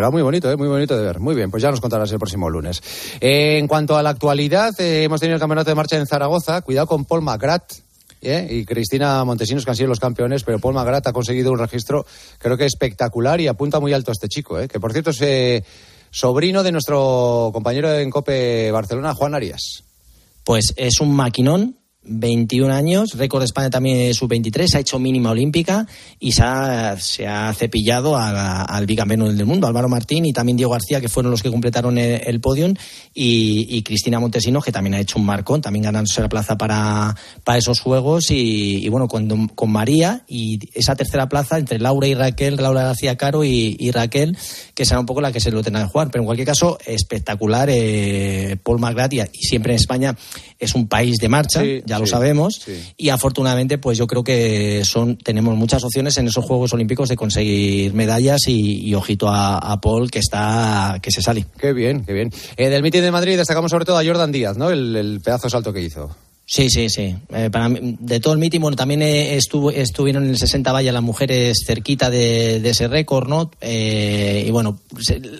Era muy bonito, ¿eh? muy bonito de ver. Muy bien, pues ya nos contarás el próximo lunes. Eh, en cuanto a la actualidad, eh, hemos tenido el campeonato de marcha en Zaragoza. Cuidado con Paul McGrath. ¿eh? y Cristina Montesinos que han sido los campeones, pero Paul McGrath ha conseguido un registro creo que espectacular y apunta muy alto a este chico, que por cierto es sobrino de nuestro compañero en COPE Barcelona, Juan Arias. Pues es un maquinón, 21 años, récord de España también es sub-23, ha hecho mínima olímpica y se ha, se ha cepillado a al bicampeón del mundo, Álvaro Martín y también Diego García, que fueron los que completaron el, el podium, y, y Cristina Montesinos, que también ha hecho un marcón, también ganándose la plaza para, para esos juegos, y, y bueno, con, con María y esa tercera plaza entre Laura y Raquel, Laura García Caro y, y Raquel, que será un poco la que se lo tendrá que jugar, pero en cualquier caso, espectacular, eh, Paul McGrath, y, y siempre en España es un país de marcha, Sí, ya lo sí, sabemos, sí. y afortunadamente, pues yo creo que son tenemos muchas opciones en esos Juegos Olímpicos de conseguir medallas y, y ojito a, a Paul que está que se sale. Qué bien, qué bien. Eh, del mitin de Madrid destacamos sobre todo a Jordan Díaz, ¿no? El, el pedazo de salto que hizo. Sí, sí, sí. Eh, para mí, de todo el meeting, bueno, también eh, estuvo, estuvieron en el 60 vallas las mujeres cerquita de, de ese récord, ¿no? Eh, y bueno,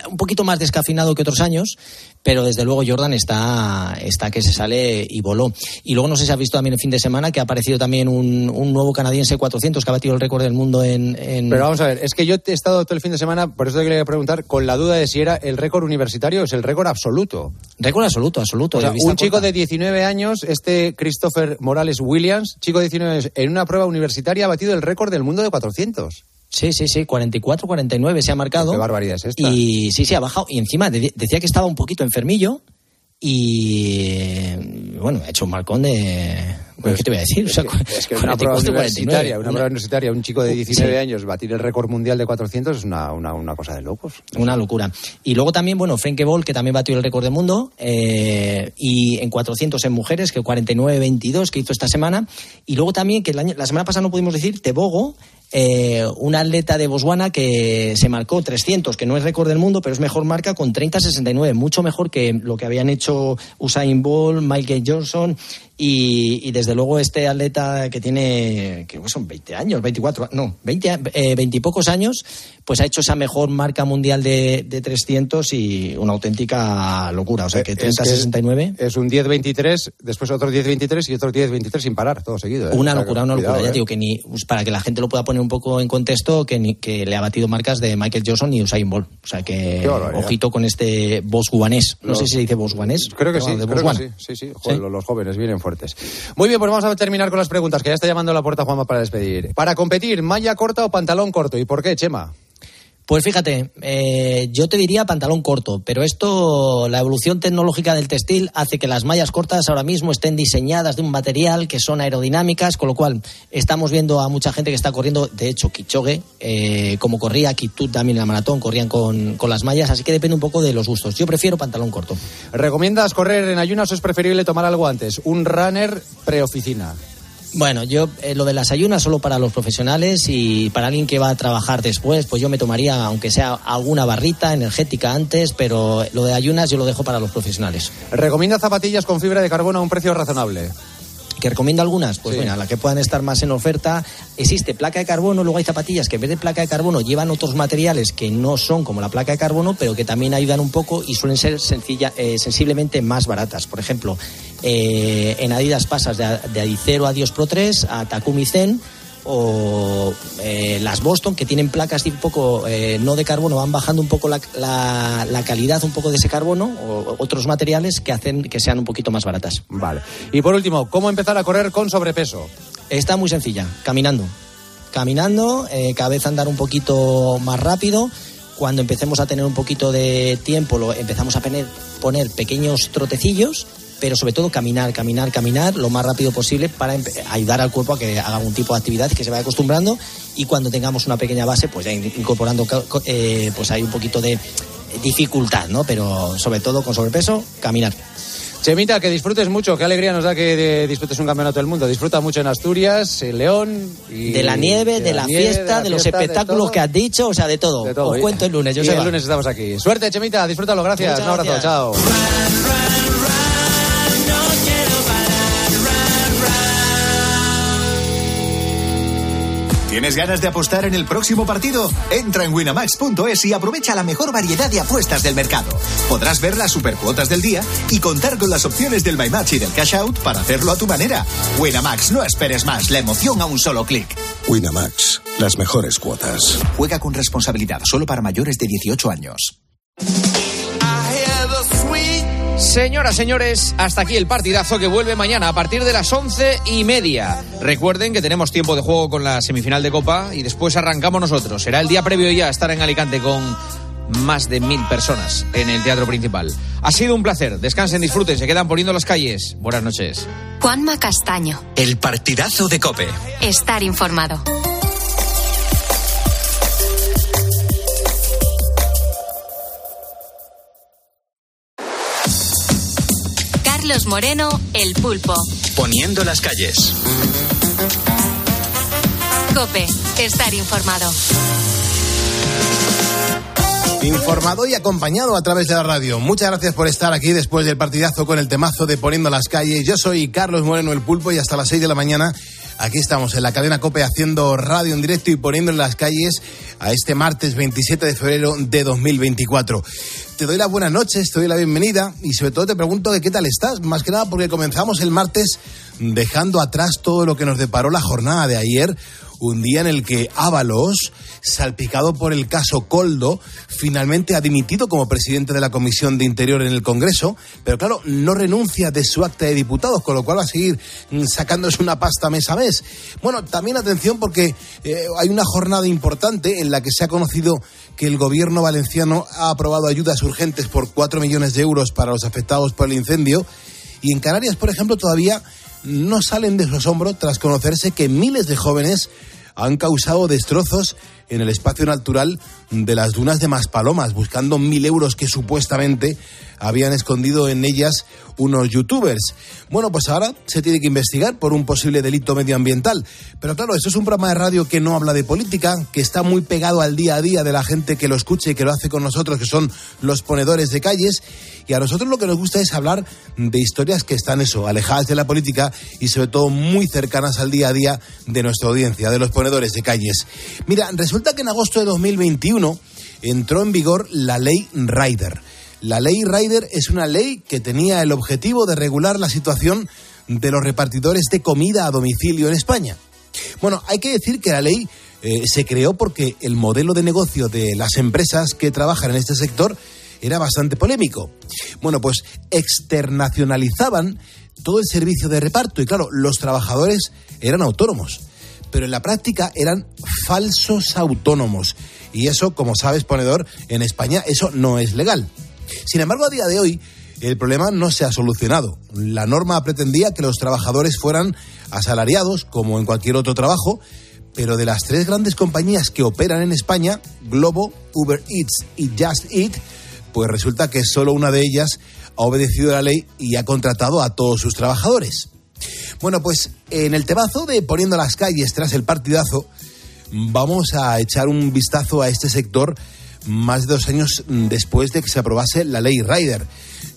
un poquito más descafinado que otros años, pero desde luego Jordan está, está que se sale y voló. Y luego no sé si has visto también el fin de semana que ha aparecido también un, un nuevo canadiense 400 que ha batido el récord del mundo en... en- Pero vamos a ver, es que yo he estado todo el fin de semana, por eso te quería preguntar, con la duda de si era el récord universitario o es el récord absoluto. Récord absoluto, absoluto. O sea, un chico corta. de 19 años, este Christopher Morales Williams, chico de 19 años, en una prueba universitaria ha batido el récord del mundo de 400. Sí, sí, sí, 44, 49 se ha marcado. Qué barbaridad es esta. Y sí, sí, ha bajado. Y encima de- decía que estaba un poquito enfermillo y bueno, ha hecho un marcón de... ¿Qué te voy a decir? O sea, Es que una prueba 44, 49. universitaria, una Una- prueba universitaria, un chico de 19 Sí. años batir el récord mundial de 400 es una, una, una cosa de locos. Una locura. Y luego también, bueno, Frenke Ball, que también batió el récord del mundo, eh, y en 400 en mujeres, que 49-22 que hizo esta semana. Y luego también, que el año, la semana pasada no pudimos decir, Tebogo, eh, un atleta de Botswana que se marcó 300, que no es récord del mundo, pero es mejor marca con 30-69, mucho mejor que lo que habían hecho Usain Bolt, Michael Johnson y, y desde luego este atleta que tiene, que son 20 años, 24, no, 20, a- eh, 20 y pocos años, pues ha hecho esa mejor marca mundial de, de 300 y una auténtica locura. O sea que Eh, Es 30-69. Es un 10-23, después otro 10-23 y otro 10-23 sin parar, todo seguido. ¿eh? Una locura, una cuidado, locura. Ya ¿eh? digo que ni pues, para que la gente lo pueda poner un poco en contexto, que, ni- que le ha batido marcas de Michael Johnson y Usain Bolt. O sea que ojito con este bosguanés. No sé si se dice bosguanés. Creo que sí, de creo que sí, sí, sí. Joder, Los jóvenes vienen fuertes. Muy bien, pues vamos a terminar con las preguntas, que ya está llamando a la puerta Juanma para despedir. Para competir, malla corta o pantalón corto, ¿y por qué, Chema? Pues fíjate, eh, yo te diría pantalón corto, pero esto, la evolución tecnológica del textil hace que las mallas cortas ahora mismo estén diseñadas de un material que son aerodinámicas, con lo cual estamos viendo a mucha gente que está corriendo, de hecho, Kichogue, eh, como corría Kitut también en la maratón, corrían con, con las mallas, así que depende un poco de los gustos. Yo prefiero pantalón corto. ¿Recomiendas correr en ayunas o es preferible tomar algo antes? Un runner preoficina. Bueno, yo eh, lo de las ayunas solo para los profesionales y para alguien que va a trabajar después, pues yo me tomaría, aunque sea alguna barrita energética antes, pero lo de ayunas yo lo dejo para los profesionales. ¿Recomienda zapatillas con fibra de carbono a un precio razonable? ¿Que recomiendo algunas? Pues Sí. bueno, las que puedan estar más en oferta. Existe placa de carbono, luego hay zapatillas que en vez de placa de carbono llevan otros materiales que no son como la placa de carbono, pero que también ayudan un poco y suelen ser sencilla, eh, sensiblemente más baratas. Por ejemplo, eh, en Adidas pasas de, de Adicero Adios Pro 3 a Takumi Zen o eh, las Boston que tienen placas de un poco eh, no de carbono van bajando un poco la, la- la calidad un poco de ese carbono o otros materiales que hacen que sean un poquito más baratas Vale. Y por último, ¿cómo empezar a correr con sobrepeso? Está muy sencilla, caminando. Caminando, eh, cada vez andar un poquito más rápido. Cuando empecemos a tener un poquito de tiempo, lo empezamos a poner, poner pequeños trotecillos, pero sobre todo caminar, caminar, caminar lo más rápido posible para ayudar al cuerpo a que haga un tipo de actividad que se vaya acostumbrando y cuando tengamos una pequeña base, pues ya in- incorporando, eh, pues hay un poquito de dificultad, ¿no? Pero sobre todo con sobrepeso, caminar. Chemita, que disfrutes mucho. Qué alegría nos da que de- disfrutes un campeonato del mundo. Disfruta mucho en Asturias, en León. Y De la nieve, de, la, nieve, fiesta, de, la los fiesta, de espectáculos todo. que has dicho, o sea, de todo. De todo. Os cuento el lunes, yo y sé. el lunes estamos aquí. Suerte, Chemita, disfrútalo, gracias. Muchas Un abrazo, gracias. chao. ¿Tienes ganas de apostar en el próximo partido? Entra en winamax.es y aprovecha la mejor variedad de apuestas del mercado. Podrás ver las supercuotas del día y contar con las opciones del My Match y del Cash Out para hacerlo a tu manera. Winamax, no esperes más, la emoción a un solo clic. Winamax, las mejores cuotas. Juega con responsabilidad, solo para mayores de 18 años. Señoras, señores, hasta aquí el partidazo que vuelve mañana a partir de las once y media. Recuerden que tenemos tiempo de juego con la semifinal de Copa y después arrancamos nosotros. Será el día previo ya a estar en Alicante con más de mil personas en el teatro principal. Ha sido un placer. Descansen, disfruten, se quedan poniendo las calles. Buenas noches. Juanma Castaño. El partidazo de Cope. Estar informado. Carlos Moreno, El Pulpo. Poniendo las calles. Cope, estar informado. Informado y acompañado a través de la radio. Muchas gracias por estar aquí después del partidazo con el temazo de Poniendo las calles. Yo soy Carlos Moreno el Pulpo y hasta las 6 de la mañana aquí estamos en la cadena Cope haciendo radio en directo y poniendo en las calles a este martes 27 de febrero de 2024. Te doy las buenas noches, te doy la bienvenida y sobre todo te pregunto de qué tal estás. Más que nada porque comenzamos el martes dejando atrás todo lo que nos deparó la jornada de ayer un día en el que Ábalos, salpicado por el caso Coldo, finalmente ha dimitido como presidente de la Comisión de Interior en el Congreso, pero claro, no renuncia de su acta de diputados, con lo cual va a seguir mm, sacándose una pasta mes a mes. Bueno, también atención porque eh, hay una jornada importante en la que se ha conocido que el gobierno valenciano ha aprobado ayudas urgentes por 4 millones de euros para los afectados por el incendio. Y en Canarias, por ejemplo, todavía no salen de su asombro tras conocerse que miles de jóvenes han causado destrozos en el espacio natural de las dunas de Maspalomas, buscando mil euros que supuestamente habían escondido en ellas unos youtubers. Bueno, pues ahora se tiene que investigar por un posible delito medioambiental. Pero claro, esto es un programa de radio que no habla de política, que está muy pegado al día a día de la gente que lo escuche y que lo hace con nosotros, que son los ponedores de calles. Y a nosotros lo que nos gusta es hablar de historias que están eso, alejadas de la política y sobre todo muy cercanas al día a día de nuestra audiencia, de los ponedores de calles. Mira, resulta que en agosto de 2021 entró en vigor la ley Rider. La ley Rider es una ley que tenía el objetivo de regular la situación de los repartidores de comida a domicilio en España. Bueno, hay que decir que la ley eh, se creó porque el modelo de negocio de las empresas que trabajan en este sector era bastante polémico. Bueno, pues externacionalizaban todo el servicio de reparto y claro, los trabajadores eran autónomos, pero en la práctica eran falsos autónomos. Y eso, como sabes, ponedor, en España eso no es legal. Sin embargo, a día de hoy, el problema no se ha solucionado. La norma pretendía que los trabajadores fueran asalariados, como en cualquier otro trabajo, pero de las tres grandes compañías que operan en España, Globo, Uber Eats y Just Eat, pues resulta que solo una de ellas ha obedecido la ley y ha contratado a todos sus trabajadores. Bueno, pues en el tebazo de Poniendo las calles tras el partidazo, vamos a echar un vistazo a este sector más de dos años después de que se aprobase la ley Rider.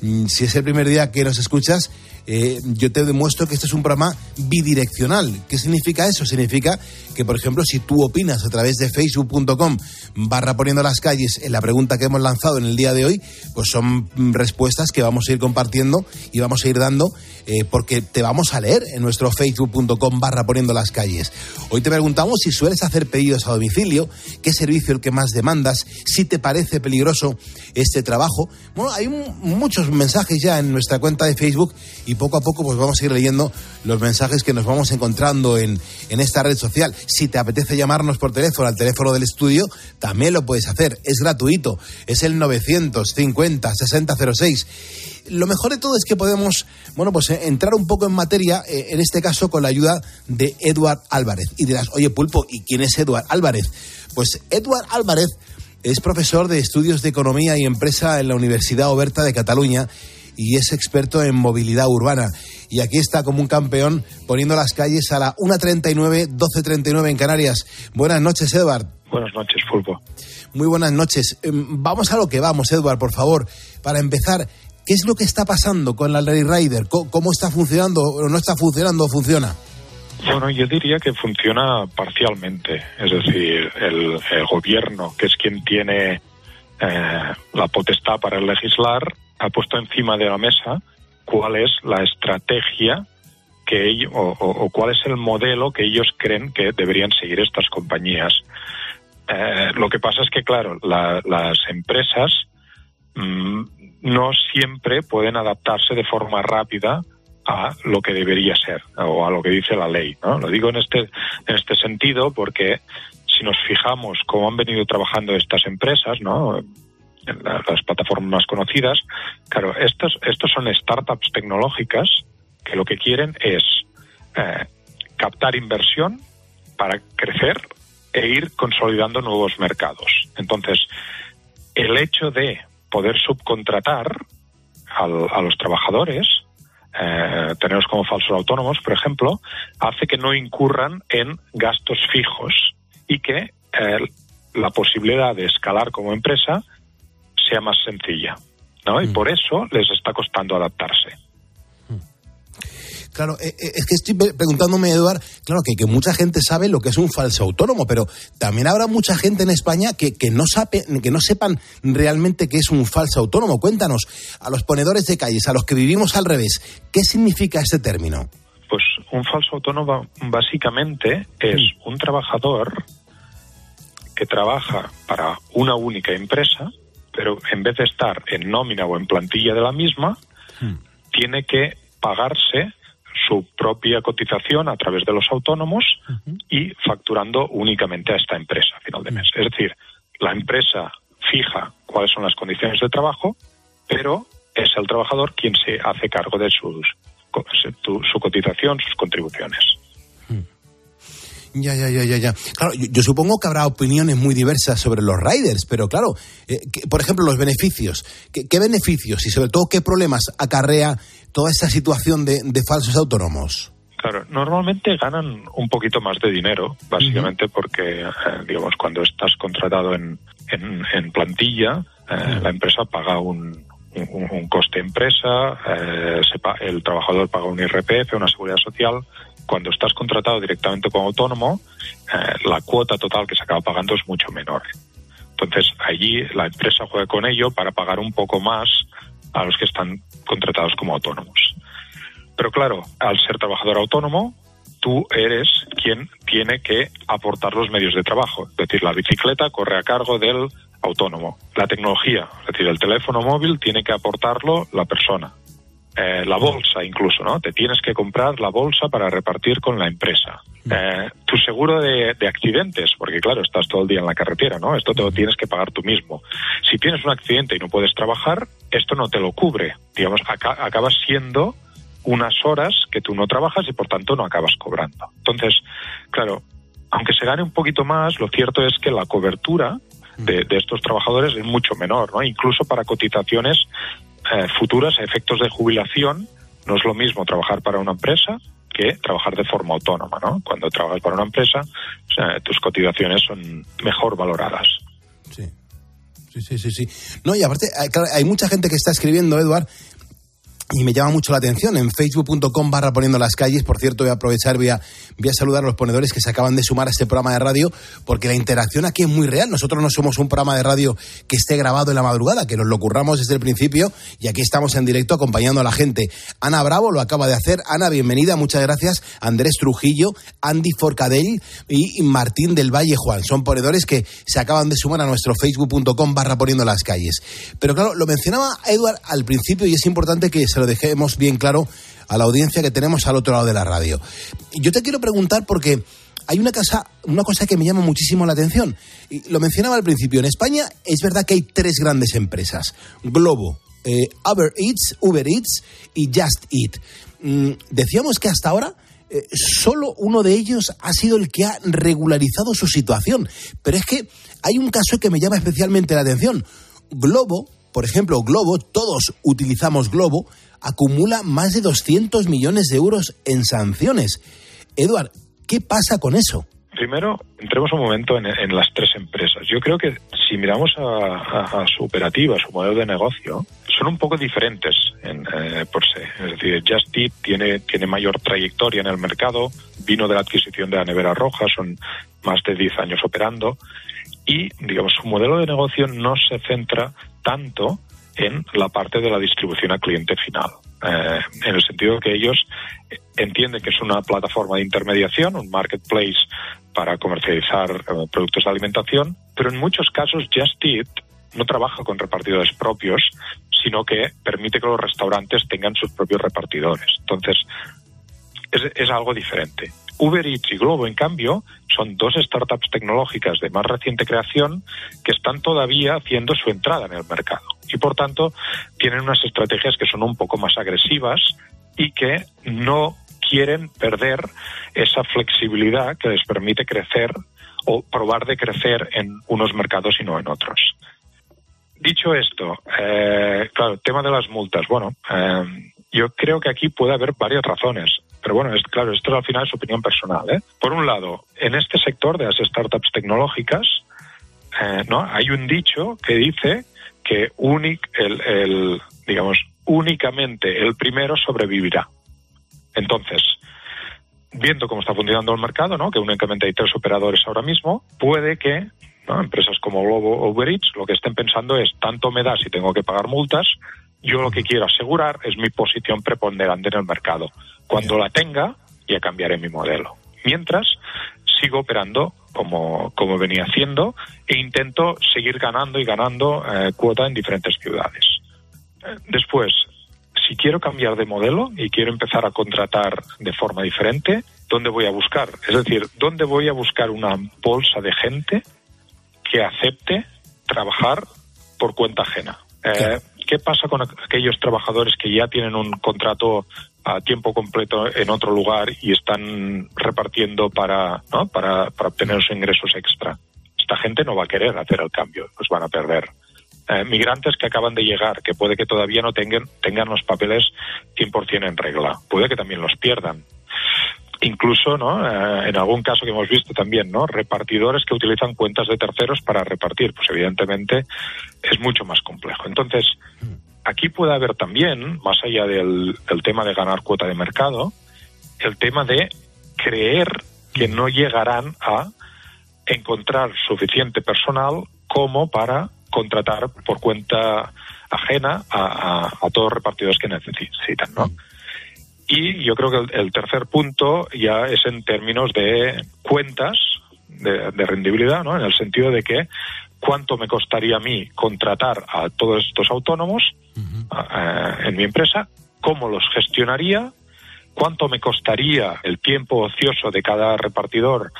Mm, si es el primer día que nos escuchas, eh, yo te demuestro que este es un programa bidireccional. ¿Qué significa eso? Significa que, por ejemplo, si tú opinas a través de facebook.com barra poniendo las calles en la pregunta que hemos lanzado en el día de hoy, pues son respuestas que vamos a ir compartiendo y vamos a ir dando eh, porque te vamos a leer en nuestro facebook.com barra poniendo las calles. Hoy te preguntamos si sueles hacer pedidos a domicilio, qué servicio el que más demandas, si te parece peligroso este trabajo. Bueno, hay muchos mensajes ya en nuestra cuenta de Facebook y poco a poco pues vamos a ir leyendo los mensajes que nos vamos encontrando en, en esta red social. Si te apetece llamarnos por teléfono al teléfono del estudio, también lo puedes hacer. Es gratuito. Es el 950 6006 lo mejor de todo es que podemos, bueno, pues eh, entrar un poco en materia, eh, en este caso con la ayuda de Eduard Álvarez. Y dirás, oye, Pulpo, ¿y quién es Eduard Álvarez? Pues Eduard Álvarez es profesor de estudios de economía y empresa en la Universidad Oberta de Cataluña y es experto en movilidad urbana. Y aquí está como un campeón poniendo las calles a la 1.39, 12.39 en Canarias. Buenas noches, Edward. Buenas noches, Pulpo. Muy buenas noches. Em, vamos a lo que vamos, Edward, por favor. Para empezar, ¿qué es lo que está pasando con la Ley Rider? ¿Cómo está funcionando o no está funcionando o funciona? Bueno, yo diría que funciona parcialmente. Es decir, el, el gobierno, que es quien tiene eh, la potestad para legislar, ha puesto encima de la mesa cuál es la estrategia que ellos, o, cuál es el modelo que ellos creen que deberían seguir estas compañías. Eh, lo que pasa es que, claro, la, las empresas mmm, no siempre pueden adaptarse de forma rápida a lo que debería ser o a lo que dice la ley. ¿no? Lo digo en este, en este sentido porque si nos fijamos cómo han venido trabajando estas empresas, ¿no? Las plataformas más conocidas, claro, estos, estos son startups tecnológicas que lo que quieren es eh, captar inversión para crecer e ir consolidando nuevos mercados. Entonces, el hecho de poder subcontratar a los trabajadores, eh, tenerlos como falsos autónomos, por ejemplo, hace que no incurran en gastos fijos y que eh, la posibilidad de escalar como empresa sea más sencilla. ¿no? Y por eso les está costando adaptarse. Claro, eh, es que estoy preguntándome, Eduard, claro, que, que, mucha gente sabe lo que es un falso autónomo, pero también habrá mucha gente en España que, que, no sabe, que no sepan realmente qué es un falso autónomo. Cuéntanos, a los ponedores de calles, a los que vivimos al revés, ¿qué significa este término? Pues un falso autónomo básicamente es mm. un trabajador que trabaja para una única empresa, pero en vez de estar en nómina o en plantilla de la misma, mm. tiene que pagarse su propia cotización a través de los autónomos uh -huh. y facturando únicamente a esta empresa a final de mes. Es decir, la empresa fija cuáles son las condiciones de trabajo, pero es el trabajador quien se hace cargo de sus, su, su cotización, sus contribuciones. Ya, ya, ya, ya, ya. Claro, yo, yo, supongo que habrá opiniones muy diversas sobre los riders, pero claro, eh, que, por ejemplo, los beneficios. ¿Qué, ¿Qué, beneficios y sobre todo qué problemas acarrea toda esa situación de, de, falsos autónomos? Claro, normalmente ganan un poquito más de dinero, básicamente uh -huh. porque, eh, digamos, cuando estás contratado en, en, en plantilla, eh, uh -huh. la empresa paga un, un, un coste empresa, eh, pa el trabajador paga un IRPF, una seguridad social, cuando estás contratado directamente como autónomo, eh, la cuota total que se acaba pagando es mucho menor. Entonces, allí la empresa juega con ello para pagar un poco más a los que están contratados como autónomos. Pero claro, al ser trabajador autónomo, tú eres quien tiene que aportar los medios de trabajo. Es decir, la bicicleta corre a cargo del autónomo. La tecnología, es decir, el teléfono móvil tiene que aportarlo la persona eh, la bolsa incluso, ¿no? Te tienes que comprar la bolsa para repartir con la empresa. Eh, tu seguro de, de, accidentes, porque claro, estás todo el día en la carretera, ¿no? Esto te lo tienes que pagar tú mismo. Si tienes un accidente y no puedes trabajar, esto no te lo cubre. Digamos, acá, acabas siendo unas horas que tú no trabajas y por tanto no acabas cobrando. Entonces, claro, aunque se gane un poquito más, lo cierto es que la cobertura de, de estos trabajadores es mucho menor, ¿no? Incluso para cotizaciones eh, futuras a efectos de jubilación, no es lo mismo trabajar para una empresa que trabajar de forma autónoma, ¿no? Cuando trabajas para una empresa, tus cotizaciones son mejor valoradas. Sí. Sí, sí, sí, sí. No, y aparte, hay, claro, hay mucha gente que está escribiendo, Eduard, y me llama mucho la atención en facebook.com barra poniendo las calles. Por cierto, voy a aprovechar, voy a, voy a saludar a los ponedores que se acaban de sumar a este programa de radio, porque la interacción aquí es muy real. Nosotros no somos un programa de radio que esté grabado en la madrugada, que nos lo curramos desde el principio y aquí estamos en directo acompañando a la gente. Ana Bravo lo acaba de hacer. Ana, bienvenida, muchas gracias. Andrés Trujillo, Andy Forcadell y Martín del Valle Juan. Son ponedores que se acaban de sumar a nuestro facebook.com barra poniendo las calles. Pero claro, lo mencionaba Edward al principio y es importante que se lo dejemos bien claro a la audiencia que tenemos al otro lado de la radio. Yo te quiero preguntar porque hay una cosa, una cosa que me llama muchísimo la atención. Y lo mencionaba al principio. En España es verdad que hay tres grandes empresas: Globo, eh, Uber Eats, Uber Eats y Just Eat. Mm, decíamos que hasta ahora eh, solo uno de ellos ha sido el que ha regularizado su situación. Pero es que hay un caso que me llama especialmente la atención. Globo, por ejemplo, Globo, todos utilizamos Globo, acumula más de 200 millones de euros en sanciones. Eduard, ¿qué pasa con eso? primero, entremos un momento en, las tres empresas. Yo creo que si miramos a, su operativa, su modelo de negocio, son un poco diferentes en, eh, por sí. Es decir, Just tiene, tiene mayor trayectoria en el mercado, vino de la adquisición de la nevera roja, son más de 10 años operando y, digamos, su modelo de negocio no se centra tanto en la parte de la distribución al cliente final. Eh, en el sentido que ellos entienden que es una plataforma de intermediación, un marketplace para comercializar eh, productos de alimentación, pero en muchos casos Just Eat no trabaja con repartidores propios, sino que permite que los restaurantes tengan sus propios repartidores. Entonces, es, es algo diferente. Uber Eats y Globo, en cambio, son dos startups tecnológicas de más reciente creación que están todavía haciendo su entrada en el mercado. Y por tanto, tienen unas estrategias que son un poco más agresivas y que no quieren perder esa flexibilidad que les permite crecer o probar de crecer en unos mercados y no en otros. Dicho esto, eh, claro, tema de las multas. Bueno, eh, yo creo que aquí puede haber varias razones. Pero bueno, es, claro, esto al final es opinión personal. ¿eh? Por un lado, en este sector de las startups tecnológicas, eh, ¿no? hay un dicho que dice que únic, el, el, digamos, únicamente el primero sobrevivirá. Entonces, viendo cómo está funcionando el mercado, ¿no? que únicamente hay tres operadores ahora mismo, puede que ¿no? empresas como Globo o Uber Eats lo que estén pensando es tanto me da si tengo que pagar multas, yo lo que quiero asegurar es mi posición preponderante en el mercado. Cuando la tenga, ya cambiaré mi modelo. Mientras, sigo operando como, como venía haciendo e intento seguir ganando y ganando eh, cuota en diferentes ciudades. Eh, después, si quiero cambiar de modelo y quiero empezar a contratar de forma diferente, ¿dónde voy a buscar? Es decir, ¿dónde voy a buscar una bolsa de gente que acepte trabajar por cuenta ajena? Eh, ¿Qué pasa con aquellos trabajadores que ya tienen un contrato a tiempo completo en otro lugar y están repartiendo para, ¿no? para, obtener sus ingresos extra? Esta gente no va a querer hacer el cambio, los van a perder. Eh, migrantes que acaban de llegar, que puede que todavía no tengan, tengan los papeles 100% en regla, puede que también los pierdan incluso ¿no? Eh, en algún caso que hemos visto también no repartidores que utilizan cuentas de terceros para repartir pues evidentemente es mucho más complejo entonces aquí puede haber también más allá del, tema de ganar cuota de mercado el tema de creer que no llegarán a encontrar suficiente personal como para contratar por cuenta ajena a, a todos los repartidores que necesitan, ¿no? Y yo creo que el, tercer punto ya es en términos de cuentas de, de, rendibilidad, ¿no? En el sentido de que cuánto me costaría a mí contratar a todos estos autónomos uh -huh. en mi empresa, cómo los gestionaría, cuánto me costaría el tiempo ocioso de cada repartidor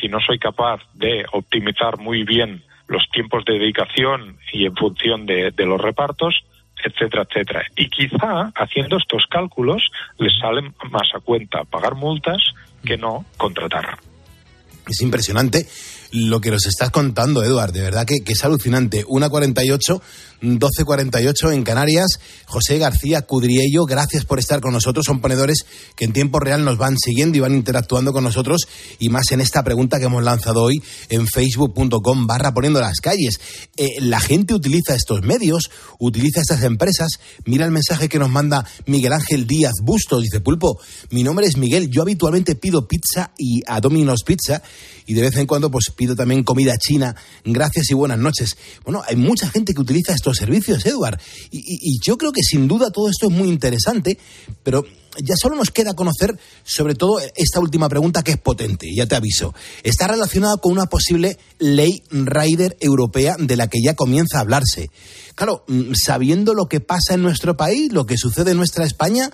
si no soy capaz de optimizar muy bien los tiempos de dedicación y en función de, de los repartos, etcétera, etcétera. Y quizá haciendo estos cálculos les salen más a cuenta pagar multas que no contratar. Es impresionante lo que nos estás contando, Eduard. De verdad que, es alucinante. 1.48, 12.48 en Canarias. José García Cudriello, gracias por estar con nosotros. Son ponedores que en tiempo real nos van siguiendo y van interactuando con nosotros. Y más en esta pregunta que hemos lanzado hoy en facebook.com barra poniendo las calles. Eh, la gente utiliza estos medios, utiliza estas empresas. Mira el mensaje que nos manda Miguel Ángel Díaz Busto. Dice, Pulpo, mi nombre es Miguel. Yo habitualmente pido pizza y a Domino's Pizza y de vez en cuando pues pido también comida china. Gracias y buenas noches. Bueno, hay mucha gente que utiliza estos servicios, Edward, y, y, yo creo que sin duda todo esto es muy interesante, pero ya solo nos queda conocer sobre todo esta última pregunta que es potente, ya te aviso. Está relacionada con una posible ley rider europea de la que ya comienza a hablarse. Claro, mm, sabiendo lo que pasa en nuestro país, lo que sucede en nuestra España,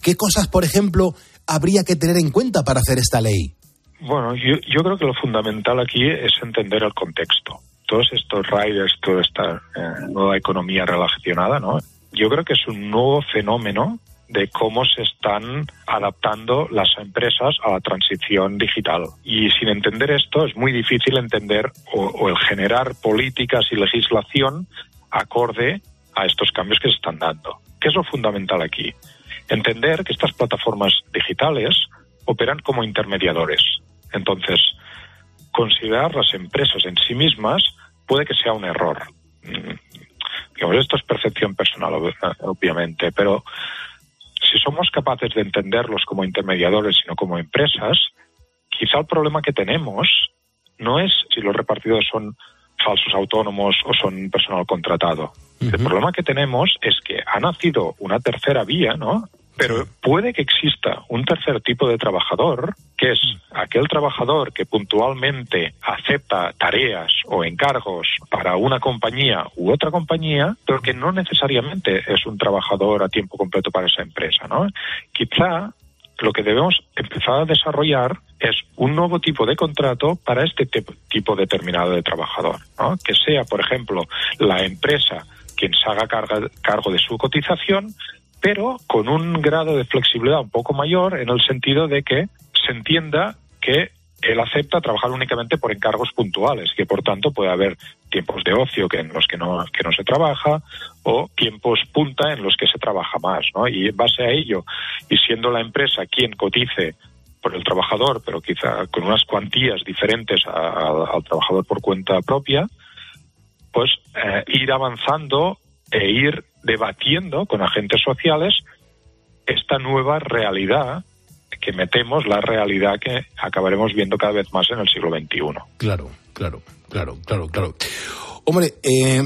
¿qué cosas, por ejemplo, habría que tener en cuenta para hacer esta ley? Bueno, yo, yo creo que lo fundamental aquí es entender el contexto. Todos estos riders, toda esta eh, nueva economía relacionada, ¿no? Yo creo que es un nuevo fenómeno de cómo se están adaptando las empresas a la transición digital. Y sin entender esto es muy difícil entender o, o el generar políticas y legislación acorde a estos cambios que se están dando. ¿Qué es lo fundamental aquí? Entender que estas plataformas digitales operan como intermediadores. Entonces, considerar las empresas en sí mismas puede que sea un error. Mm, digamos, esto es percepción personal, obviamente, pero si somos capaces de entenderlos como intermediadores, sino como empresas, quizá el problema que tenemos no es si los repartidores son falsos autónomos o son personal contratado. El problema que tenemos es que ha nacido una tercera vía, ¿no? Pero puede que exista un tercer tipo de trabajador, que es aquel trabajador que puntualmente acepta tareas o encargos para una compañía u otra compañía, pero que no necesariamente es un trabajador a tiempo completo para esa empresa, ¿no? Quizá lo que debemos empezar a desarrollar es un nuevo tipo de contrato para este tipo determinado de trabajador, ¿no? Que sea, por ejemplo, la empresa quien se haga cargo de su cotización, pero con un grado de flexibilidad un poco mayor en el sentido de que se entienda que él acepta trabajar únicamente por encargos puntuales, que por tanto puede haber tiempos de ocio que en los que no, que no se trabaja o tiempos punta en los que se trabaja más, ¿no? Y en base a ello, y siendo la empresa quien cotice por el trabajador, pero quizá con unas cuantías diferentes al trabajador por cuenta propia, pues eh, ir avanzando e ir debatiendo con agentes sociales esta nueva realidad que metemos, la realidad que acabaremos viendo cada vez más en el siglo XXI. Claro, claro, claro, claro, claro. Hombre, eh,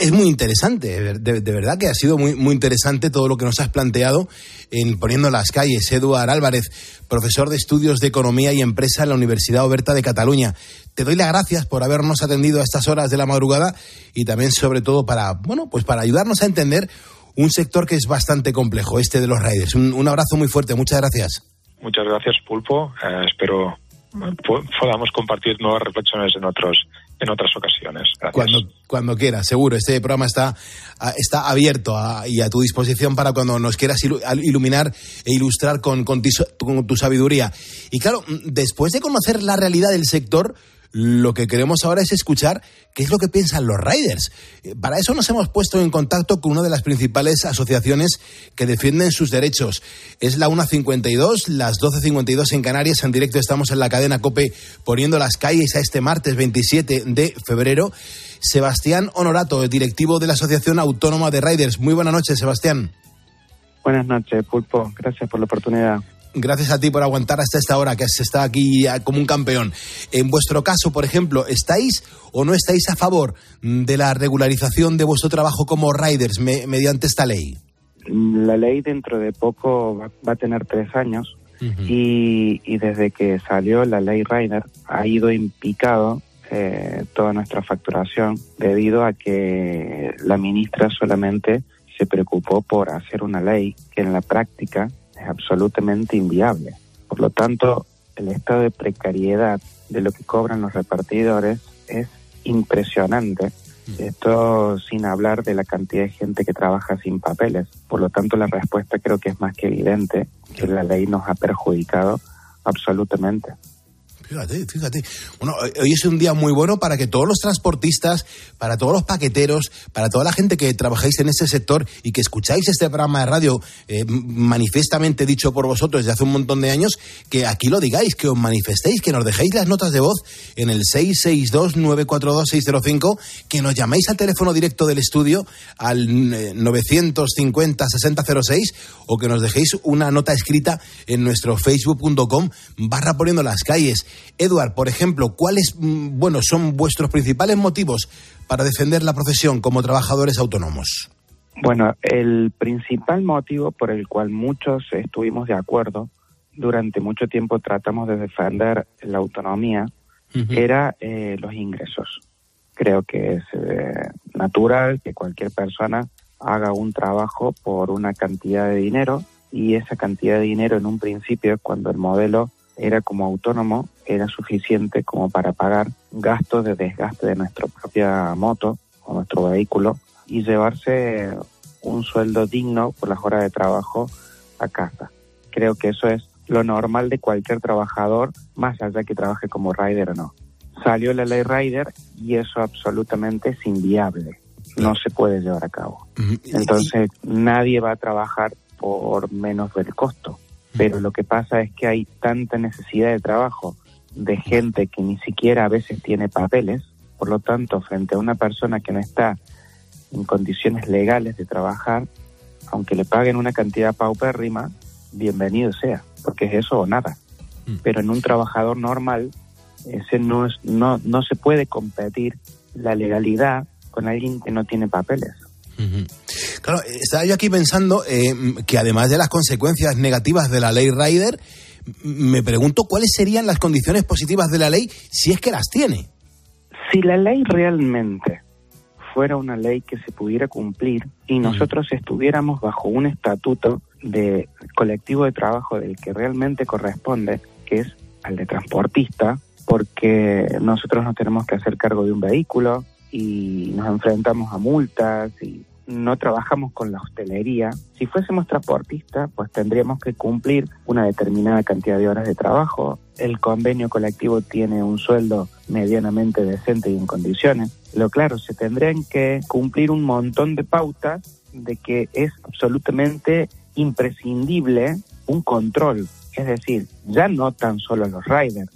es muy interesante, de, verdad que ha sido muy, interesante todo lo que nos has planteado en Poniendo las calles. Eduard Álvarez, profesor de estudios de economía y empresa en la Universidad Oberta de Cataluña. Te doy las gracias por habernos atendido a estas horas de la madrugada y también sobre todo para, bueno, pues para ayudarnos a entender un sector que es bastante complejo, este de los riders. Un, abrazo muy fuerte, muchas gracias. Muchas gracias, Pulpo. Eh, espero podamos compartir nuevas reflexiones en otros en otras ocasiones. Cuando, cuando quieras, seguro. Este programa está, está abierto y a tu disposición para cuando nos quieras iluminar e ilustrar con, con tu sabiduría. Y claro, después de conocer la realidad del sector, lo que queremos ahora es escuchar qué es lo que piensan los riders. Eh, para eso nos hemos puesto en contacto con una de las principales asociaciones que defienden sus derechos. Es la 1.52, las 12.52 en Canarias. En directo estamos en la cadena COPE poniendo las calles a este martes 27 de febrero. Sebastián Honorato, directivo de la Asociación Autónoma de Riders. Muy buenas noches, Sebastián. Buenas noches, Pulpo. Gracias por la oportunidad. Gracias a ti por aguantar hasta esta hora, que se está aquí como un campeón. En vuestro caso, por ejemplo, ¿estáis o no estáis a favor de la regularización de vuestro trabajo como riders mediante esta ley? La ley dentro de poco va, a tener tres años y, desde que salió la ley rider ha ido impicado eh, toda nuestra facturación debido a que la ministra solamente se preocupó por hacer una ley que en la práctica es absolutamente inviable. Por lo tanto, el estado de precariedad de lo que cobran los repartidores es impresionante. Mm. Esto sin hablar de la cantidad de gente que trabaja sin papeles. Por lo tanto, la respuesta creo que es más que evidente que la ley nos ha perjudicado absolutamente. Fíjate, fíjate. Bueno, hoy es un día muy bueno para que todos los transportistas, para todos los paqueteros, para toda la gente que trabajáis en ese sector y que escucháis este programa de radio eh, manifiestamente dicho por vosotros desde hace un montón de años, que aquí lo digáis, que os manifestéis, que nos dejéis las notas de voz en el 662-942-605, que nos llaméis al teléfono directo del estudio al 950-6006 eh, o que nos dejéis una nota escrita en nuestro facebook.com barra poniendo las calles. Eduard, por ejemplo, ¿cuáles mm, bueno, son vuestros principales motivos para defender la profesión como trabajadores autónomos? Bueno, el principal motivo por el cual muchos estuvimos de acuerdo, durante mucho tiempo tratamos de defender la autonomía, era eh, los ingresos. Creo que es eh, natural que cualquier persona haga un trabajo por una cantidad de dinero y esa cantidad de dinero en un principio, cuando el modelo era como autónomo, era suficiente como para pagar gastos de desgaste de nuestra propia moto o nuestro vehículo y llevarse un sueldo digno por las horas de trabajo a casa. Creo que eso es lo normal de cualquier trabajador, más allá que trabaje como rider o no. Salió la ley rider y eso absolutamente es inviable. No se puede llevar a cabo. Entonces nadie va a trabajar por menos del costo pero lo que pasa es que hay tanta necesidad de trabajo de gente que ni siquiera a veces tiene papeles, por lo tanto, frente a una persona que no está en condiciones legales de trabajar, aunque le paguen una cantidad paupérrima, bienvenido sea, porque es eso o nada. Mm. Pero en un trabajador normal, ese no, es, no, no se puede competir la legalidad con alguien que no tiene papeles. Claro, estaba yo aquí pensando eh, que además de las consecuencias negativas de la ley Rider, me pregunto cuáles serían las condiciones positivas de la ley si es que las tiene. Si la ley realmente fuera una ley que se pudiera cumplir y nosotros estuviéramos bajo un estatuto de colectivo de trabajo del que realmente corresponde, que es al de transportista, porque nosotros nos tenemos que hacer cargo de un vehículo y nos enfrentamos a multas y no trabajamos con la hostelería. Si fuésemos transportistas, pues tendríamos que cumplir una determinada cantidad de horas de trabajo. El convenio colectivo tiene un sueldo medianamente decente y en condiciones. Lo claro, se tendrían que cumplir un montón de pautas de que es absolutamente imprescindible un control. Es decir, ya no tan solo los riders.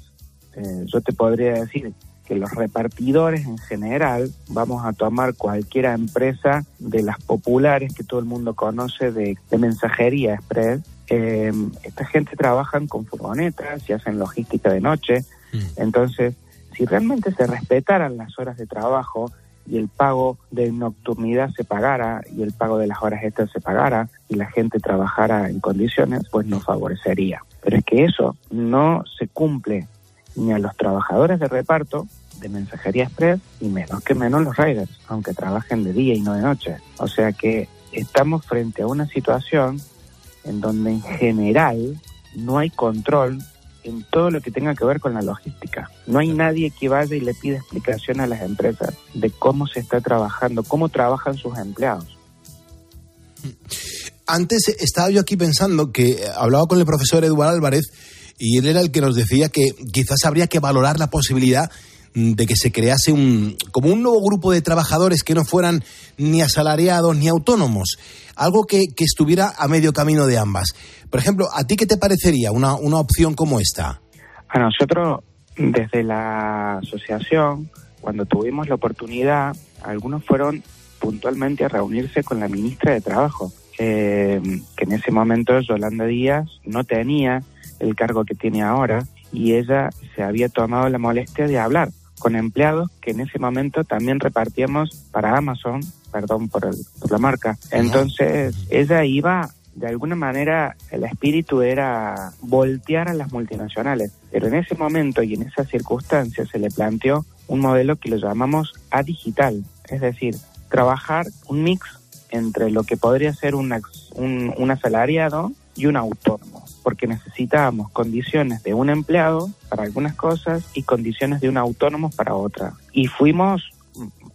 Eh, yo te podría decir que los repartidores en general, vamos a tomar cualquier empresa de las populares que todo el mundo conoce de, de mensajería express, eh, esta gente trabajan con furgonetas y hacen logística de noche, entonces si realmente se respetaran las horas de trabajo y el pago de nocturnidad se pagara y el pago de las horas extras se pagara y la gente trabajara en condiciones, pues nos favorecería. Pero es que eso no se cumple ni a los trabajadores de reparto mensajería express y menos que menos los riders, aunque trabajen de día y no de noche. O sea que estamos frente a una situación en donde en general no hay control en todo lo que tenga que ver con la logística. No hay nadie que vaya y le pida explicación a las empresas de cómo se está trabajando, cómo trabajan sus empleados. Antes estaba yo aquí pensando que eh, hablaba con el profesor Eduardo Álvarez y él era el que nos decía que quizás habría que valorar la posibilidad de que se crease un como un nuevo grupo de trabajadores que no fueran ni asalariados ni autónomos, algo que, que estuviera a medio camino de ambas. Por ejemplo, ¿a ti qué te parecería una, una opción como esta? A nosotros, desde la asociación, cuando tuvimos la oportunidad, algunos fueron puntualmente a reunirse con la ministra de Trabajo, eh, que en ese momento Yolanda Díaz no tenía el cargo que tiene ahora y ella se había tomado la molestia de hablar con empleados que en ese momento también repartíamos para Amazon, perdón por, el- por la marca. Entonces ella iba, de alguna manera, el espíritu era voltear a las multinacionales, pero en ese momento y en esas circunstancias se le planteó un modelo que lo llamamos adigital, es decir, trabajar un mix entre lo que podría ser un, un, un asalariado y un autónomo, porque necesitábamos condiciones de un empleado para algunas cosas y condiciones de un autónomo para otra. Y fuimos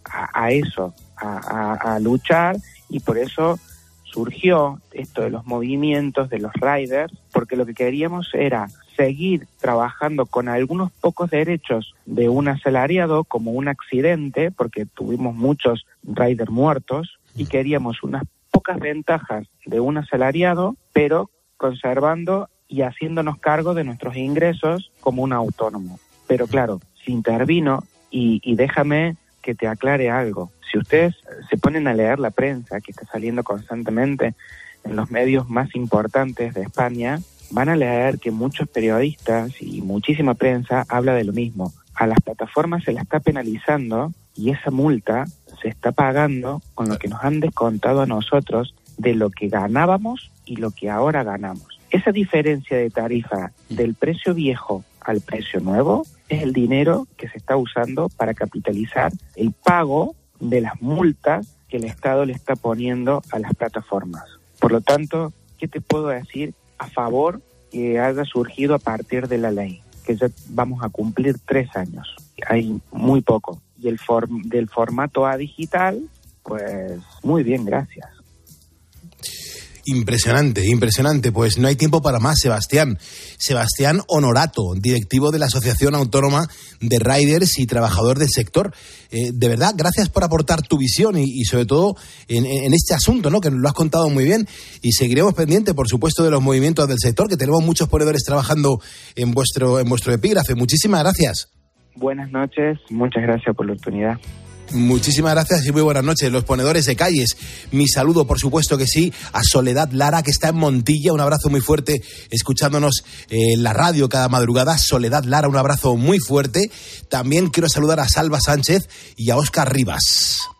a, a eso, a, a- a luchar y por eso surgió esto de los movimientos de los riders, porque lo que queríamos era seguir trabajando con algunos pocos derechos de un asalariado como un accidente, porque tuvimos muchos riders muertos, y queríamos unas pocas ventajas de un asalariado, pero conservando y haciéndonos cargo de nuestros ingresos como un autónomo. Pero claro, se intervino y, y déjame que te aclare algo. Si ustedes se ponen a leer la prensa que está saliendo constantemente en los medios más importantes de España, van a leer que muchos periodistas y muchísima prensa habla de lo mismo. A las plataformas se las está penalizando y esa multa se está pagando con lo que nos han descontado a nosotros de lo que ganábamos y lo que ahora ganamos. Esa diferencia de tarifa del precio viejo al precio nuevo es el dinero que se está usando para capitalizar el pago de las multas que el Estado le está poniendo a las plataformas. Por lo tanto, ¿qué te puedo decir a favor que haya surgido a partir de la ley? Que ya vamos a cumplir tres años. Hay muy poco. Y el form- del formato A digital, pues muy bien, gracias. Impresionante, impresionante. Pues no hay tiempo para más, Sebastián. Sebastián Honorato, directivo de la Asociación Autónoma de Riders y trabajador del sector. Eh, de verdad, gracias por aportar tu visión y, sobre todo en, este asunto, ¿no? Que lo has contado muy bien y seguiremos pendientes, por supuesto, de los movimientos del sector, que tenemos muchos ponedores trabajando en vuestro, en vuestro epígrafe. Muchísimas gracias. Buenas noches, muchas gracias por la oportunidad. Muchísimas gracias y muy buenas noches. Los ponedores de calles. Mi saludo, por supuesto que sí, a Soledad Lara, que está en Montilla. Un abrazo muy fuerte, escuchándonos en la radio cada madrugada. Soledad Lara, un abrazo muy fuerte. También quiero saludar a Salva Sánchez y a Óscar Rivas.